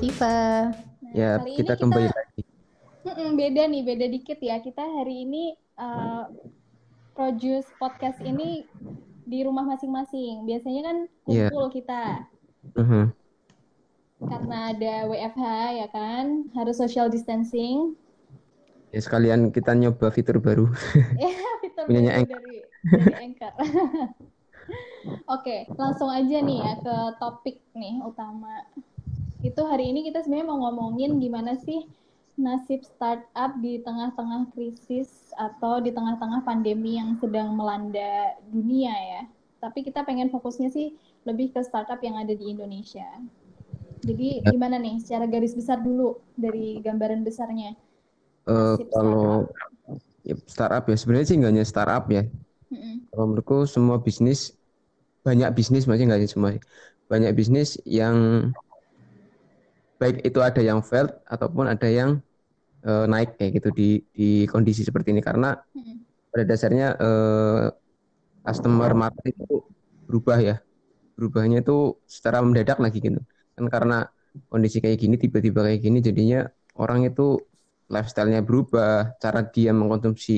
Siva. Nah, Ya, kali kita ini kembali lagi. Beda nih, beda dikit ya. Kita hari ini uh, produce podcast ini di rumah masing-masing. Biasanya kan Iya. kumpul kita Mhm. karena ada WFH ya kan, harus social distancing. Ya, sekalian kita nyoba fitur baru. Ya, fitur Punyanya baru dari dari Anchor. Oke, langsung aja nih ya ke topik nih utama. Itu hari ini kita sebenarnya mau ngomongin gimana sih nasib startup di tengah-tengah krisis atau di tengah-tengah pandemi yang sedang melanda dunia ya. Tapi kita pengen fokusnya sih lebih ke startup yang ada di Indonesia. Jadi Ya. gimana nih secara garis besar dulu dari gambaran besarnya? Eh, Nasib kalau ya, startup ya sebenarnya sih nggak hanya startup ya. Mm-mm. Kalau menurutku semua bisnis banyak bisnis maksudnya nggak hanya semua banyak bisnis yang baik itu ada yang failed ataupun ada yang eh, naik kayak gitu di di kondisi seperti ini. Karena Mm-mm. pada dasarnya eh, customer market itu berubah ya. Berubahnya itu secara mendadak lagi gitu. Kan karena kondisi kayak gini tiba-tiba kayak gini jadinya orang itu lifestyle-nya berubah cara dia mengkonsumsi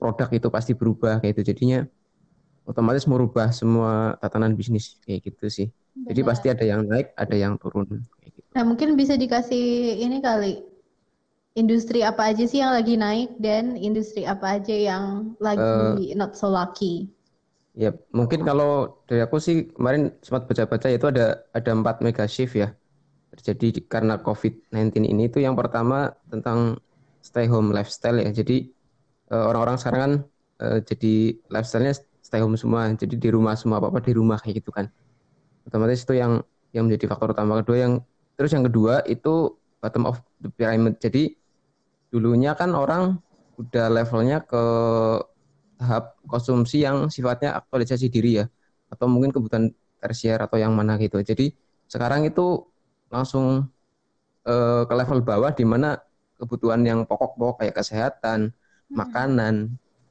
produk itu pasti berubah kayak gitu. Jadinya otomatis merubah semua tatanan bisnis kayak gitu sih jadi Benar. pasti ada yang naik ada yang turun gitu Nah, mungkin bisa dikasih ini kali. Industri apa aja sih yang lagi naik dan industri apa aja yang lagi not so lucky? Ya, mungkin kalau dari aku sih kemarin sempat baca-baca itu ada ada empat mega shift ya terjadi di- karena COVID-19 ini itu yang pertama tentang stay home lifestyle ya. Jadi eh, orang-orang sekarang kan eh, jadi lifestyle-nya stay home semua, jadi di rumah semua apa-apa di rumah kayak gitu kan. Otomatis itu yang yang menjadi faktor utama kedua yang terus yang kedua itu bottom of the pyramid. Jadi dulunya kan orang udah levelnya ke tahap konsumsi yang sifatnya aktualisasi diri ya atau mungkin kebutuhan tersier atau yang mana gitu jadi sekarang itu langsung eh, ke level bawah di mana kebutuhan yang pokok-pokok kayak kesehatan Mm-mm. makanan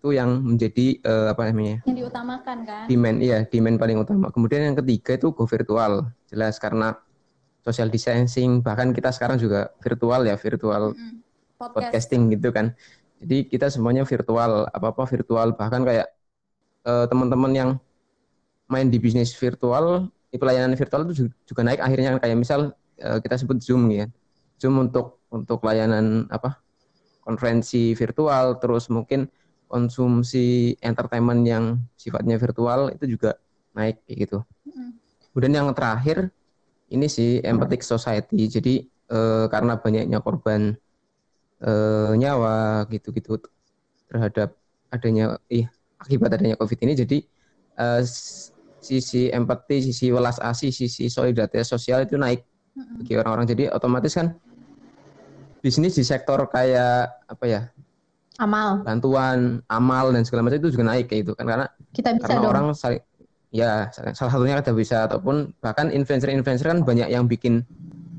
itu yang menjadi eh, apa namanya yang diutamakan kan? demand iya demand paling utama kemudian yang ketiga itu go virtual jelas karena social distancing bahkan kita sekarang juga virtual ya virtual Mm-mm. podcasting gitu kan. Jadi kita semuanya virtual, apa-apa virtual. Bahkan kayak eh, teman-teman yang main di bisnis virtual, di pelayanan virtual itu ju- juga naik akhirnya kayak misal eh, kita sebut Zoom ya. Zoom untuk untuk layanan apa? konferensi virtual, terus mungkin konsumsi entertainment yang sifatnya virtual itu juga naik kayak gitu. Mm-mm. Kemudian yang terakhir ini sih empathic society. Jadi eh, karena banyaknya korban eh, nyawa gitu-gitu terhadap adanya ih akibat adanya COVID ini jadi eh, sisi empati, sisi welas asih, sisi solidaritas sosial itu naik Mm-mm. bagi orang-orang. Jadi otomatis kan bisnis di sektor kayak apa ya Amal, bantuan, amal dan segala macam itu juga naik kayak gitu kan karena kita bisa karena dong. orang saling ya salah satunya ada bisa ataupun bahkan influencer-influencer kan banyak yang bikin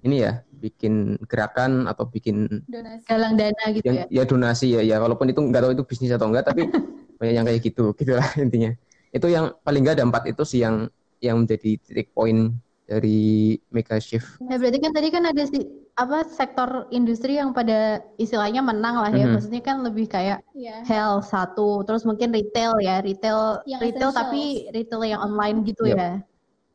ini ya bikin gerakan atau bikin Donasi. galang dana gitu yang ya. ya donasi ya ya walaupun itu nggak tahu itu bisnis atau enggak tapi banyak yang kayak gitu gitulah intinya itu yang paling nggak ada empat itu sih yang yang menjadi titik poin dari mega shift Nah, berarti kan tadi kan ada si apa sektor industri yang pada istilahnya menang lah ya. Mhm. Maksudnya kan lebih kayak Iya. health satu, terus mungkin retail ya, retail Yang retail essentials. tapi retail yang online gitu Yep. ya.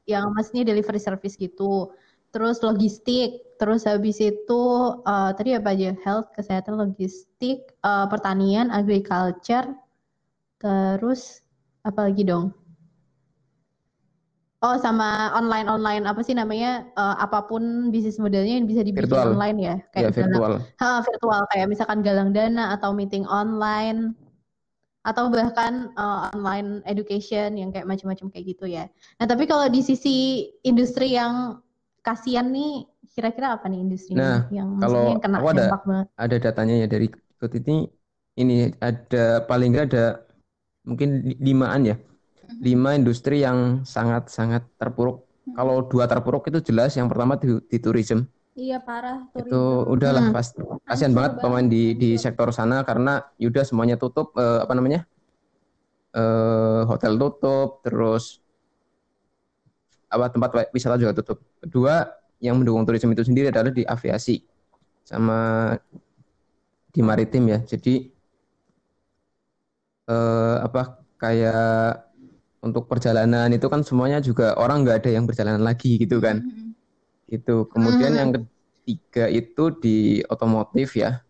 Yang maksudnya delivery service gitu. Terus logistik, terus habis itu eh, tadi apa aja? Health, kesehatan, logistik, eh, pertanian, agriculture, terus apa lagi dong? Oh, sama online-online apa sih namanya? eh, apa pun bisnis modelnya yang bisa dibikin Virtual. online ya, ya kayak galang- virtual Ha, virtual kayak misalkan galang dana atau meeting online atau bahkan uh, online education yang kayak macam-macam kayak gitu ya. Nah, tapi kalau di sisi industri yang kasihan nih, kira-kira apa nih industri Nah, yang kalau yang kena ada- banget? ada datanya ya dari ikut ini ini ada paling nggak ada mungkin li- limaan ya lima industri yang sangat sangat terpuruk kalau dua terpuruk itu jelas yang pertama di, di tourism Iya parah itu tourism. udahlah Hmm. pas kasihan banget pemain di di sektor sana karena yaudah semuanya tutup eh, apa namanya eh hotel tutup terus apa tempat wisata juga tutup. Kedua, yang mendukung turisme itu sendiri adalah di aviasi sama di maritim ya. Jadi eh, apa kayak untuk perjalanan itu kan semuanya juga orang nggak ada yang berjalan lagi gitu kan. Mm-mm. Itu. Kemudian yang ketiga itu di otomotif ya.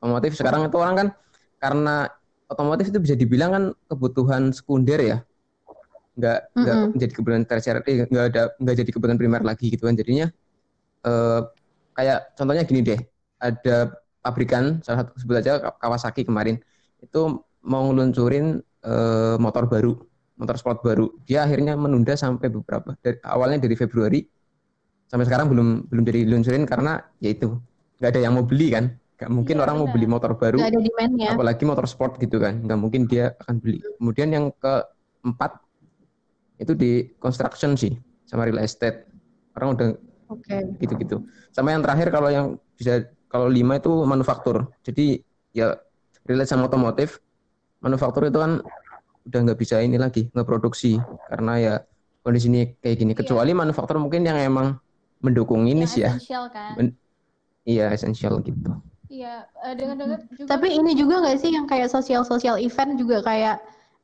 Otomotif sekarang itu orang kan karena otomotif itu bisa dibilang kan kebutuhan sekunder ya. Nggak nggak Mm-mm. menjadi kebutuhan tersier, eh, nggak ada nggak jadi kebutuhan primer lagi gitu kan. Jadinya eh, kayak contohnya gini deh. Ada pabrikan salah satu sebut aja Kawasaki kemarin itu mau ngeluncurin eh, motor baru, motor sport baru. Dia akhirnya menunda sampai beberapa dari awalnya dari Februari sampai sekarang belum belum jadi luncurin karena ya itu nggak ada yang mau beli kan nggak mungkin Iya, orang mau benar. beli motor baru ada demand-nya. apalagi motor sport gitu kan nggak mungkin dia akan beli kemudian yang keempat itu di construction sih sama real estate orang udah Oke. gitu-gitu sama yang terakhir kalau yang bisa kalau lima itu manufaktur jadi ya relate sama otomotif manufaktur itu kan udah nggak bisa ini lagi nggak produksi karena ya kondisinya kayak gini Iya. kecuali manufaktur mungkin yang emang mendukung ini sih ya esensial kan. Men- iya esensial gitu Iya, eh, dengar-dengar juga Tapi ini juga nggak sih yang kayak sosial-sosial event juga kayak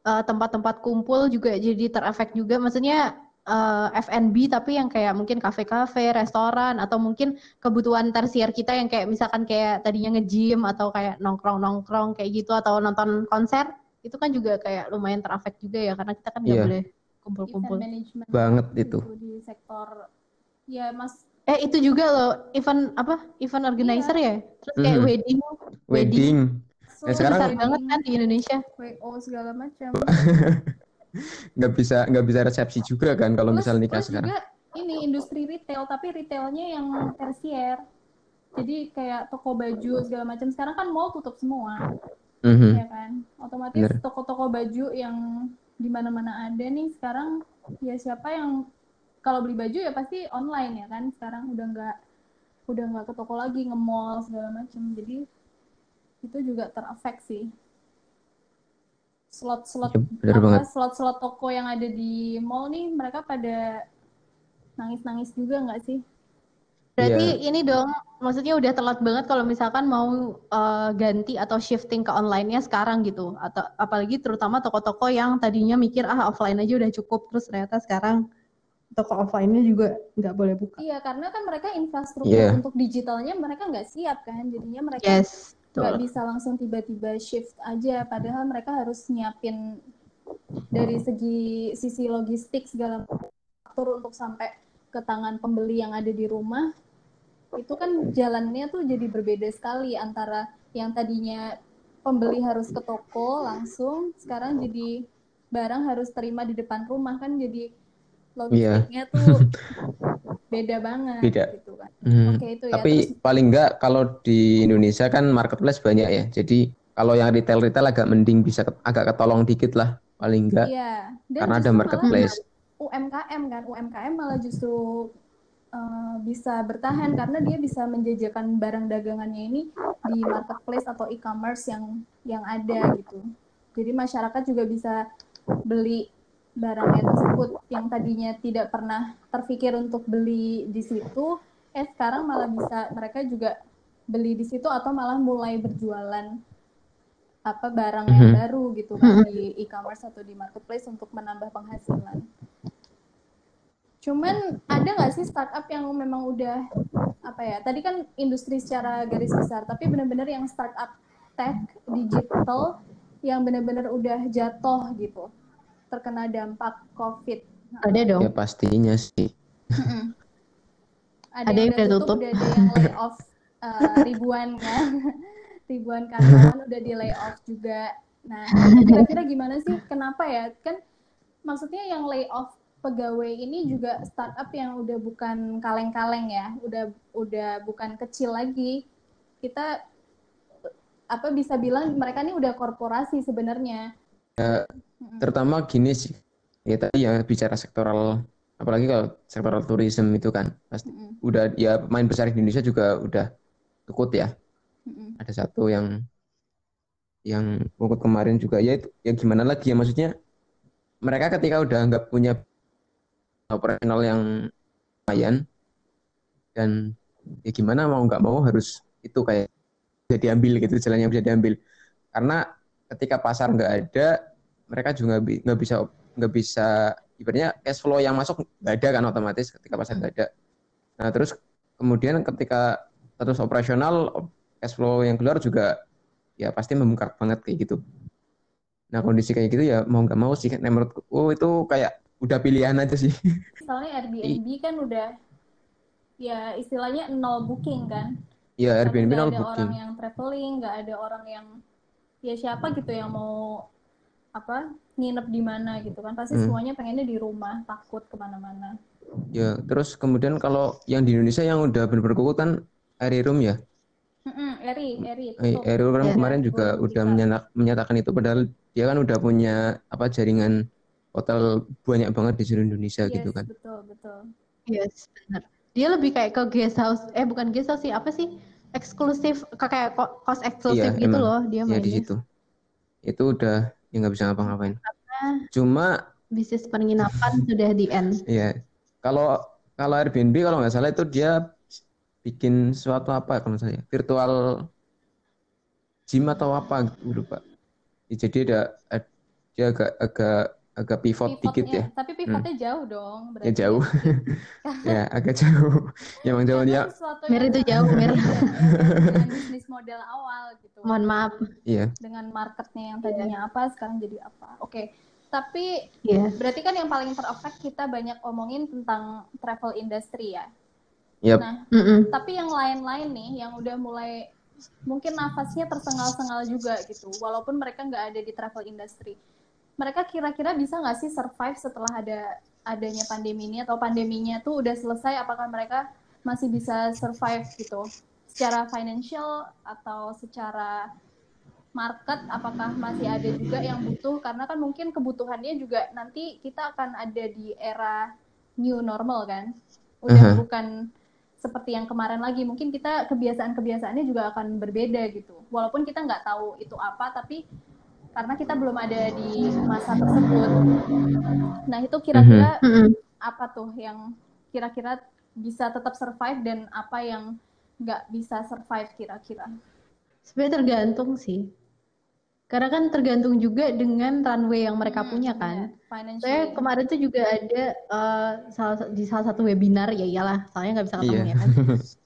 eh, tempat-tempat kumpul juga jadi terefek juga. Maksudnya eh, F&B tapi yang kayak mungkin kafe-kafe, restoran atau mungkin kebutuhan tersier kita yang kayak misalkan kayak tadinya nge-gym atau kayak nongkrong-nongkrong kayak gitu atau nonton konser itu kan juga kayak lumayan terefek juga ya karena kita kan nggak Iya. boleh kumpul-kumpul. management Banget itu. gitu di sektor ya Mas Eh itu juga loh event apa? Event organizer ya? Terus kayak Mhm. wedding, wedding so, Nah, sekarang- besar banget kan di Indonesia. WO segala macam. nggak bisa nggak bisa resepsi juga kan kalau Plus- misal nikah plus sekarang juga ini industri retail tapi retailnya yang tersier. Jadi kayak toko baju segala macam sekarang kan mall tutup semua, Mhm. ya kan? Otomatis toko-toko baju yang di mana-mana ada nih sekarang ya siapa yang kalau beli baju ya pasti online ya kan? Sekarang udah nggak udah nggak ke toko lagi nge-mall segala macam. Jadi itu juga terefek sih. Slot-slot Ya, apa slot-slot toko yang ada di mall nih mereka pada nangis-nangis juga nggak sih? Berarti ini dong, maksudnya udah telat banget kalau misalkan mau eh, ganti atau shifting ke online-nya sekarang gitu. Atau apalagi terutama toko-toko yang tadinya mikir ah offline aja udah cukup, terus ternyata sekarang toko offline-nya juga nggak boleh buka. Iya karena kan mereka infrastruktur Iya. untuk digitalnya mereka nggak siap kan, jadinya mereka Yes, nggak bisa langsung tiba-tiba shift aja. Padahal mereka harus nyiapin dari segi sisi logistik segala faktor untuk sampai ke tangan pembeli yang ada di rumah itu kan jalannya tuh jadi berbeda sekali antara yang tadinya pembeli harus ke toko langsung sekarang jadi barang harus terima di depan rumah kan jadi logistiknya tuh beda banget Beda. gitu kan. Mhm. Oke itu ya. Tapi Terus paling enggak kalau di Indonesia kan marketplace banyak ya. Jadi kalau yang retail-retail agak mending bisa ke- agak ketolong dikit lah paling enggak iya. Dan karena ada marketplace. UMKM kan, UMKM malah justru uh, bisa bertahan karena dia bisa menjajakan barang dagangannya ini di marketplace atau e-commerce yang yang ada gitu. Jadi masyarakat juga bisa beli barangnya tersebut yang tadinya tidak pernah terpikir untuk beli di situ, eh sekarang malah bisa mereka juga beli di situ atau malah mulai berjualan apa barang yang Mhm. baru gitu kan di e-commerce atau di marketplace untuk menambah penghasilan. Cuman ada nggak sih startup yang memang udah apa ya? Tadi kan industri secara garis besar, tapi benar-benar yang startup tech digital yang benar-benar udah jatuh gitu, terkena dampak COVID. Ada dong. Ya pastinya sih. Ada, Ada yang yang udah tutup, tutup. udah ada yang lay off eh, ribuan kan, ribuan karyawan udah di lay off juga. Nah, kira-kira gimana sih? Kenapa ya? Kan maksudnya yang lay off pegawai ini juga startup yang udah bukan kaleng-kaleng ya, udah udah bukan kecil lagi. Kita apa bisa bilang mereka ini udah korporasi sebenarnya. Mm-mm. Terutama gini sih. Ya tadi ya bicara sektoral apalagi kalau sektoral tourism itu kan pasti Mm-mm. udah ya pemain besar Indonesia juga udah ikut ya. Mm-mm. Ada satu yang yang ikut kemarin juga ya itu ya gimana lagi ya maksudnya mereka ketika udah nggak punya operasional yang lumayan. Dan ya gimana mau nggak mau harus itu kayak bisa diambil gitu jalan yang bisa diambil. Karena ketika pasar nggak ada mereka juga nggak bisa nggak bisa ibaratnya cash flow yang masuk nggak ada kan otomatis ketika pasar nggak ada. Nah terus kemudian ketika terus operasional cash flow yang keluar juga ya pasti membengkak banget kayak gitu. Nah kondisi kayak gitu ya mau nggak mau sih menurutku oh, itu kayak udah pilihan aja sih. Soalnya Airbnb kan udah ya istilahnya nol booking kan. Iya, Airbnb nol ada booking. orang yang traveling, nggak ada orang yang ya siapa gitu yang mau apa nginep di mana gitu kan. Pasti hmm. semuanya pengennya di rumah takut ke mana-mana. Ya terus kemudian kalau yang di Indonesia yang udah benar-benar kuku kan Eri Room ya? Mm Eri Eri Eri Room ya, kemarin juga udah menyatak, menyatakan itu padahal dia kan udah punya apa jaringan hotel banyak banget di seluruh Indonesia yes, gitu kan betul betul yes benar dia lebih kayak ke guest house eh bukan guest house sih apa sih eksklusif kayak kos eksklusif iya, gitu emang. loh dia mainnya. Ya di situ. Itu udah ya nggak bisa ngapa-ngapain. Cuma bisnis penginapan sudah di end. Iya. Kalau kalau Airbnb kalau nggak salah itu dia bikin suatu apa kalau saya virtual gym atau apa gitu lupa. Ya, jadi ada dia agak agak agak pivot Pivotnya, dikit ya. Tapi pivotnya hmm. jauh dong. Ya, berarti. Ya jauh. ya agak jauh. ya emang jauh ya. Mir itu jauh Mir. dengan bisnis model awal gitu. Mohon maaf. Iya. Dengan marketnya yang tadinya yeah. apa sekarang jadi apa. Oke. Okay. Tapi yeah. berarti kan yang paling terefek kita banyak omongin tentang travel industry ya. Yep. Nah, mm -mm. tapi yang lain-lain nih yang udah mulai mungkin nafasnya tersengal-sengal juga gitu. Walaupun mereka nggak ada di travel industry mereka kira-kira bisa nggak sih survive setelah ada adanya pandemi ini atau pandeminya tuh udah selesai apakah mereka masih bisa survive gitu? Secara financial atau secara market apakah masih ada juga yang butuh? Karena kan mungkin kebutuhannya juga nanti kita akan ada di era new normal kan? Udah uh -huh. bukan seperti yang kemarin lagi. Mungkin kita kebiasaan-kebiasaannya juga akan berbeda gitu. Walaupun kita nggak tahu itu apa tapi karena kita belum ada di masa tersebut. Nah itu kira-kira mm -hmm. apa tuh yang kira-kira bisa tetap survive dan apa yang nggak bisa survive kira-kira? Sebenarnya tergantung sih. Karena kan tergantung juga dengan runway yang mereka hmm, punya kan. Yeah, Saya kemarin tuh juga ada uh, salah, di salah satu webinar ya iyalah, soalnya nggak bisa ketemu yeah. ya kan.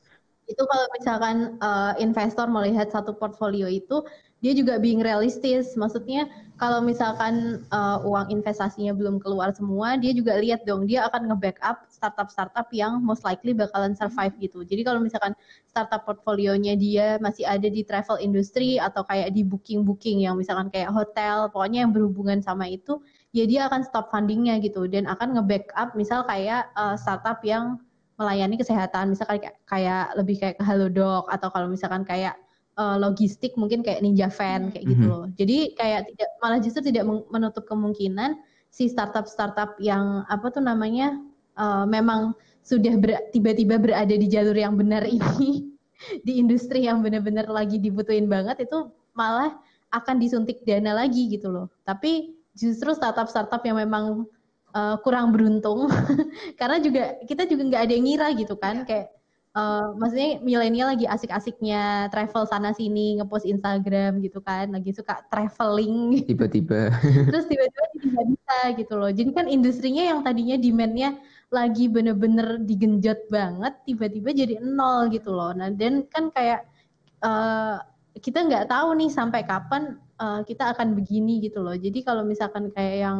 itu kalau misalkan uh, investor melihat satu portfolio itu dia juga being realistis. Maksudnya kalau misalkan uh, uang investasinya belum keluar semua, dia juga lihat dong dia akan nge-backup startup-startup yang most likely bakalan survive gitu. Jadi kalau misalkan startup portfolionya dia masih ada di travel industry atau kayak di booking-booking yang misalkan kayak hotel, pokoknya yang berhubungan sama itu, ya dia akan stop fundingnya gitu dan akan nge-backup misal kayak uh, startup yang melayani kesehatan, misalkan kayak, kayak lebih kayak ke Halodoc atau kalau misalkan kayak uh, logistik mungkin kayak Ninja Van kayak gitu mhm. loh. Jadi kayak tidak malah justru tidak menutup kemungkinan si startup-startup yang apa tuh namanya uh, memang sudah tiba-tiba berada di jalur yang benar ini di industri yang benar-benar lagi dibutuhin banget itu malah akan disuntik dana lagi gitu loh. Tapi justru startup-startup yang memang uh, kurang beruntung. Karena juga kita juga nggak ada yang ngira gitu kan. Iya. kayak uh, maksudnya milenial lagi asik-asiknya travel sana sini ngepost Instagram gitu kan. Lagi suka traveling. Tiba-tiba. Terus tiba-tiba tidak bisa gitu loh. Jadi kan industrinya yang tadinya demandnya lagi bener-bener digenjot banget tiba-tiba jadi nol gitu loh. Nah dan kan kayak uh, kita nggak tahu nih sampai kapan uh, kita akan begini gitu loh. Jadi kalau misalkan kayak yang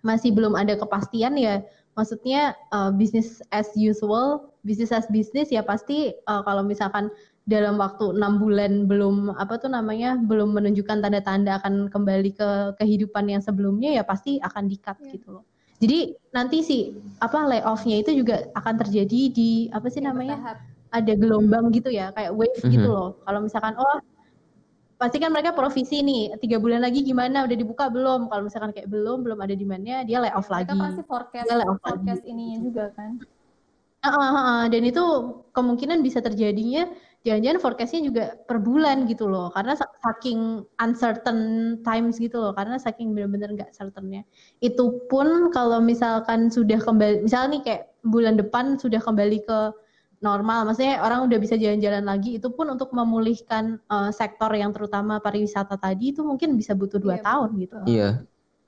masih belum ada kepastian ya maksudnya uh, business as usual bisnis as bisnis ya pasti uh, kalau misalkan dalam waktu enam bulan belum apa tuh namanya belum menunjukkan tanda-tanda akan kembali ke kehidupan yang sebelumnya ya pasti akan dikat yeah. gitu loh. Jadi nanti sih apa layoffnya itu juga akan terjadi di apa sih ya, namanya bertahap. ada gelombang gitu ya kayak wave mm -hmm. gitu loh. Kalau misalkan oh pasti kan mereka provisi nih tiga bulan lagi gimana udah dibuka belum? Kalau misalkan kayak belum belum ada demandnya dia layoff mereka lagi. Mereka pasti forecast dia layoff forecast lagi. ininya juga kan. Uh, uh, uh, dan itu kemungkinan bisa terjadinya jangan-jangan forecastnya juga per bulan gitu loh karena saking uncertain times gitu loh karena saking benar-benar nggak certainnya itu pun kalau misalkan sudah kembali misalnya nih kayak bulan depan sudah kembali ke normal maksudnya orang udah bisa jalan-jalan lagi itu pun untuk memulihkan uh, sektor yang terutama pariwisata tadi itu mungkin bisa butuh dua iya, tahun gitu iya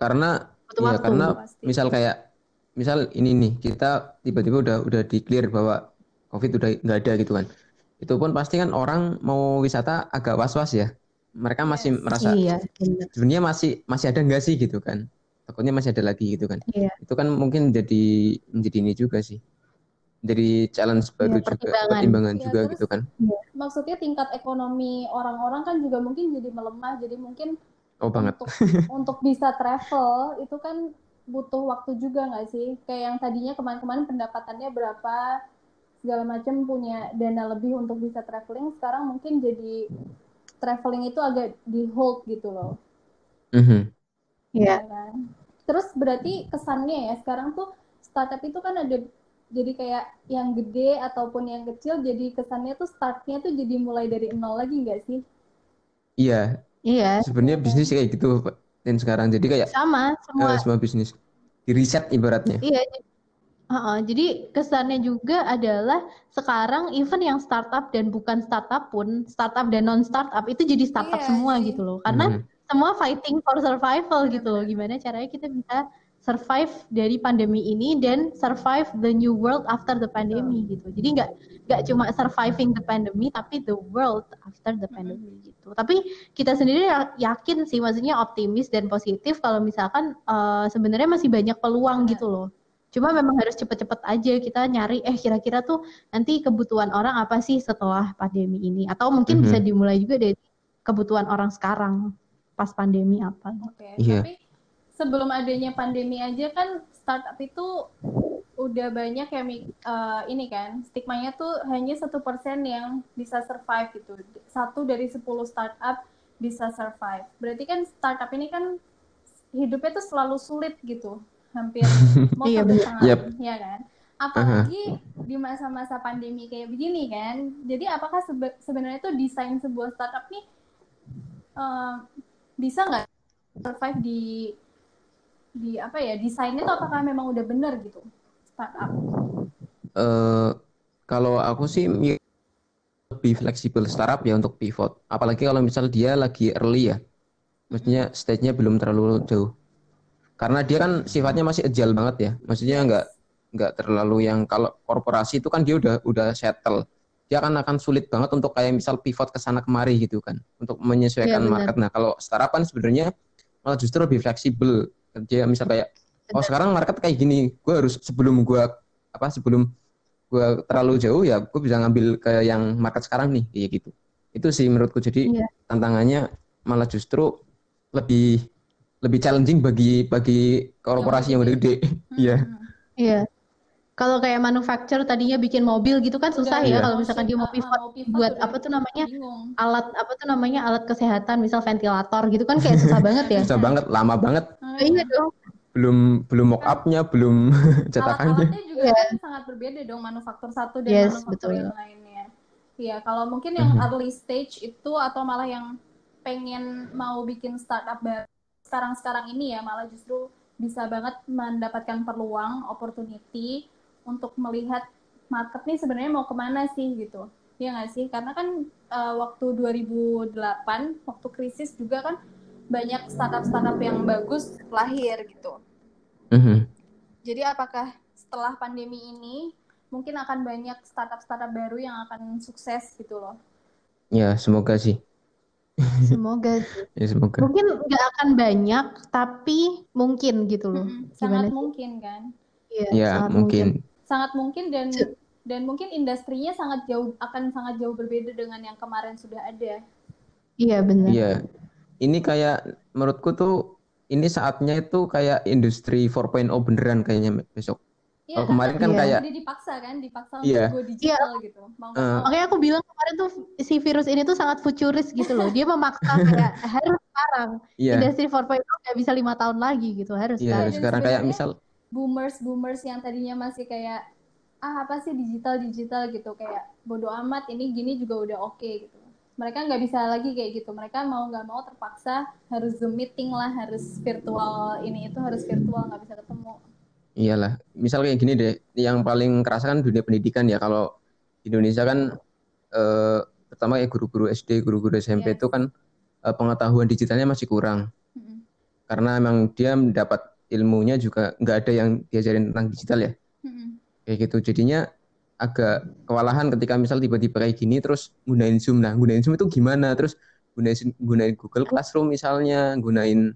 karena butuh iya, karena pasti. misal kayak misal ini nih kita tiba-tiba udah udah di clear bahwa covid udah nggak ada gitu kan itu pun pasti kan orang mau wisata agak was-was ya. Mereka masih yes. merasa iya, sebenarnya masih masih ada nggak sih gitu kan? Takutnya masih ada lagi gitu kan? Iya. Itu kan mungkin jadi menjadi ini juga sih. Jadi challenge baru ya, juga, pertimbangan ya, juga terus, gitu kan? Ya. Maksudnya tingkat ekonomi orang-orang kan juga mungkin jadi melemah. Jadi mungkin oh, banget. untuk untuk bisa travel itu kan butuh waktu juga nggak sih? Kayak yang tadinya kemarin-kemarin pendapatannya berapa, segala macam punya dana lebih untuk bisa traveling sekarang mungkin jadi traveling itu agak di hold gitu loh. Mm-hmm. Iya. Yeah. kan? Terus berarti kesannya ya sekarang tuh startup itu kan ada jadi kayak yang gede ataupun yang kecil jadi kesannya tuh startnya tuh jadi mulai dari nol lagi nggak sih? Iya. Iya. Sebenarnya bisnis kayak gitu dan sekarang jadi kayak sama semua uh, semua bisnis di riset ibaratnya. Iya. Uh, jadi kesannya juga adalah sekarang even yang startup dan bukan startup pun startup dan non startup itu jadi startup yeah, semua sih. gitu loh karena hmm. semua fighting for survival gitu loh gimana caranya kita bisa survive dari pandemi ini dan survive the new world after the pandemic gitu jadi nggak nggak cuma surviving the pandemic tapi the world after the pandemic gitu tapi kita sendiri ya, yakin sih maksudnya optimis dan positif kalau misalkan uh, sebenarnya masih banyak peluang gitu loh Cuma memang harus cepet-cepet aja kita nyari eh kira-kira tuh nanti kebutuhan orang apa sih setelah pandemi ini atau mungkin mm -hmm. bisa dimulai juga dari kebutuhan orang sekarang pas pandemi apa. Oke. Okay. Yeah. Tapi sebelum adanya pandemi aja kan startup itu udah banyak yang uh, ini kan stigmanya tuh hanya satu persen yang bisa survive gitu. Satu dari sepuluh startup bisa survive. Berarti kan startup ini kan hidupnya tuh selalu sulit gitu hampir mau iya, yep. ya kan apalagi uh-huh. di masa-masa pandemi kayak begini kan jadi apakah sebe sebenarnya itu desain sebuah startup nih uh, bisa nggak survive di di apa ya desainnya tuh apakah memang udah bener gitu startup? Uh, kalau aku sih lebih fleksibel startup ya untuk pivot. Apalagi kalau misal dia lagi early ya. Maksudnya stage-nya belum terlalu jauh. Karena dia kan sifatnya masih agile banget ya. Maksudnya nggak nggak terlalu yang kalau korporasi itu kan dia udah udah settle. Dia kan akan sulit banget untuk kayak misal pivot ke sana kemari gitu kan. Untuk menyesuaikan ya, market. Nah kalau startup kan sebenarnya malah justru lebih fleksibel dia misal kayak oh sekarang market kayak gini gue harus sebelum gue apa sebelum gue terlalu jauh ya gue bisa ngambil ke yang market sekarang nih kayak gitu itu sih menurutku jadi ya. tantangannya malah justru lebih lebih challenging bagi bagi korporasi yang udah gede. Iya. Iya. Kalau kayak manufacturer tadinya bikin mobil gitu kan susah ya, ya kalau misalkan dia mau pivot, buat apa tuh namanya alat apa tuh namanya alat kesehatan misal ventilator gitu kan kayak susah banget ya. Susah banget, lama banget. iya dong. Belum belum mock upnya, belum cetakannya. Alat-alatnya juga yeah. kan sangat berbeda dong manufaktur satu dan yes, manufaktur betul. yang lainnya. Iya, kalau mungkin yang mm-hmm. early stage itu atau malah yang pengen mau bikin startup baru sekarang-sekarang ini ya malah justru bisa banget mendapatkan peluang, opportunity untuk melihat market nih sebenarnya mau ke mana sih gitu. Ya nggak sih? Karena kan uh, waktu 2008, waktu krisis juga kan banyak startup-startup yang bagus lahir gitu. Mm-hmm. Jadi apakah setelah pandemi ini mungkin akan banyak startup-startup baru yang akan sukses gitu loh? Ya, semoga sih. Semoga ya, semoga. Mungkin nggak akan banyak, tapi mungkin gitu loh. Hmm, sangat Gimana? mungkin kan? Iya, ya, sangat mungkin. mungkin. Sangat mungkin dan dan mungkin industrinya sangat jauh akan sangat jauh berbeda dengan yang kemarin sudah ada. Iya benar. Iya. Ini kayak menurutku tuh ini saatnya itu kayak industri 4.0 beneran kayaknya besok. Iya, Kalau kemarin kan iya. kayak jadi dipaksa kan, dipaksa iya. untuk go digital iya. gitu. Mau uh, Makanya aku bilang kemarin tuh si virus ini tuh sangat futuris gitu loh. Dia memaksa kayak harus sekarang. Iya. Industri 4.0 nggak bisa lima tahun lagi gitu, harus iya, sekarang. sekarang kayak misal boomers boomers yang tadinya masih kayak ah apa sih digital digital? gitu. Kayak bodo amat ini gini juga udah oke okay, gitu. Mereka nggak bisa lagi kayak gitu. Mereka mau nggak mau terpaksa harus zoom meeting lah harus virtual ini itu harus virtual nggak bisa ketemu. Iyalah. Misal kayak gini deh yang paling kerasa kan dunia pendidikan ya. Kalau Indonesia kan eh, pertama ya guru-guru SD guru-guru SMP yes. itu kan eh, pengetahuan digitalnya masih kurang. Karena emang dia mendapat ilmunya juga nggak ada yang diajarin tentang digital ya mm-hmm. kayak gitu jadinya agak kewalahan ketika misal tiba-tiba kayak gini terus gunain Zoom. Nah, gunain Zoom itu gimana? Terus gunain gunain Google Classroom misalnya, gunain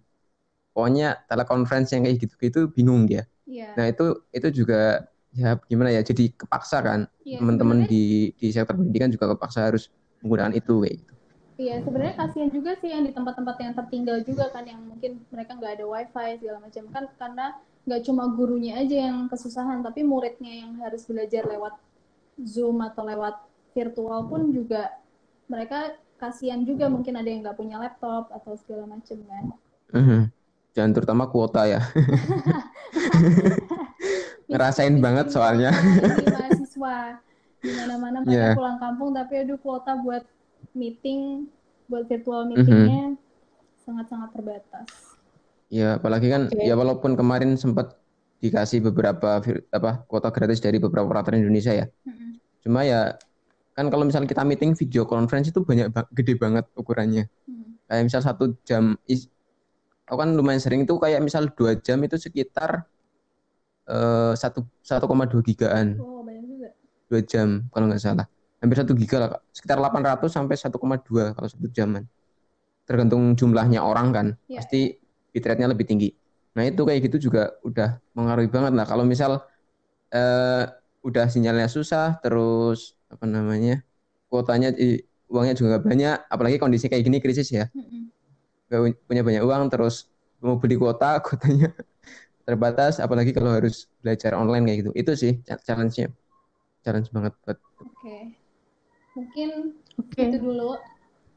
pokoknya telekonferensi yang kayak gitu-gitu bingung dia. Yeah. Nah, itu itu juga ya gimana ya? Jadi kepaksa kan yeah, teman-teman di di sektor pendidikan juga kepaksa harus menggunakan itu kayak gitu. Iya, sebenarnya kasihan juga sih yang di tempat-tempat yang tertinggal juga kan yang mungkin mereka nggak ada wifi segala macam kan karena nggak cuma gurunya aja yang kesusahan tapi muridnya yang harus belajar lewat Zoom atau lewat virtual pun juga mereka kasihan juga mungkin ada yang nggak punya laptop atau segala macam kan. Mm-hmm. Dan terutama kuota ya. Ngerasain banget soalnya. mahasiswa di mana-mana mereka yeah. pulang kampung tapi aduh kuota buat meeting, buat virtual mm-hmm. meetingnya mm-hmm. sangat-sangat terbatas. Ya, apalagi kan okay. ya walaupun kemarin sempat dikasih beberapa apa kuota gratis dari beberapa operator Indonesia ya. Mm-hmm Cuma ya kan kalau misalnya kita meeting video conference itu banyak gede banget ukurannya. Hmm. Kayak misal satu jam, is, aku kan lumayan sering itu kayak misal dua jam itu sekitar eh, satu satu koma dua gigaan. Oh banyak juga. Dua jam kalau nggak salah. Hampir satu giga lah, sekitar 800 sampai 1,2 kalau satu jaman. Tergantung jumlahnya orang kan, yeah. pasti bitrate-nya lebih tinggi. Nah itu kayak gitu juga udah mengaruhi banget lah. Kalau misal eh, udah sinyalnya susah terus apa namanya kuotanya uangnya juga gak banyak apalagi kondisi kayak gini krisis ya gak punya banyak uang terus mau beli kuota kuotanya terbatas apalagi kalau harus belajar online kayak gitu itu sih challenge-nya challenge banget buat oke okay. Mungkin okay. itu dulu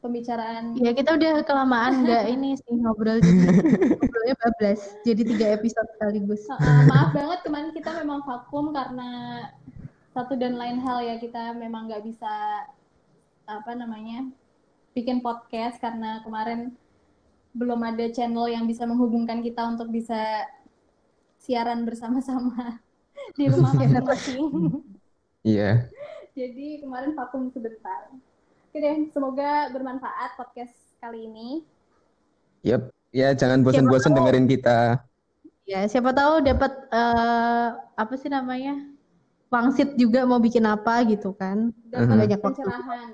pembicaraan. Ya kita udah kelamaan nggak ini sih ngobrol jadi ngobrolnya bablas jadi tiga episode sekaligus. Uh, uh, maaf banget kemarin kita memang vakum karena satu dan lain hal ya kita memang nggak bisa apa namanya bikin podcast karena kemarin belum ada channel yang bisa menghubungkan kita untuk bisa siaran bersama-sama di rumah masing-masing. Iya. Jadi kemarin vakum sebentar. Oke deh, semoga bermanfaat podcast kali ini. Yep, ya jangan bosan-bosan dengerin kita. Ya, siapa tahu dapat uh, apa sih namanya? Wangsit juga mau bikin apa gitu kan. Dan uh -huh. banyak pencerahan.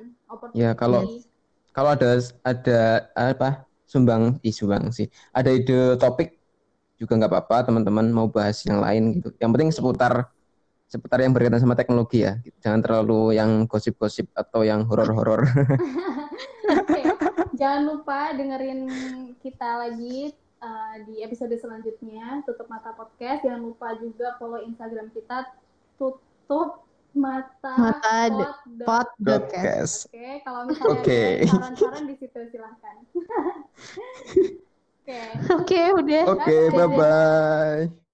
Ya, kalau kalau ada ada apa? Sumbang, i sumbang sih. Ada ide topik juga nggak apa-apa teman-teman mau bahas yang lain gitu. Yang penting seputar seputar yang berkaitan sama teknologi ya. Jangan terlalu yang gosip-gosip atau yang horor-horor. okay. Jangan lupa dengerin kita lagi uh, di episode selanjutnya tutup mata podcast. Jangan lupa juga follow Instagram kita tutup mata, mata podcast. Oke, okay. kalau misalnya okay. saran-saran di situ silahkan. Oke. Oke, okay, udah. Oke, okay, bye bye.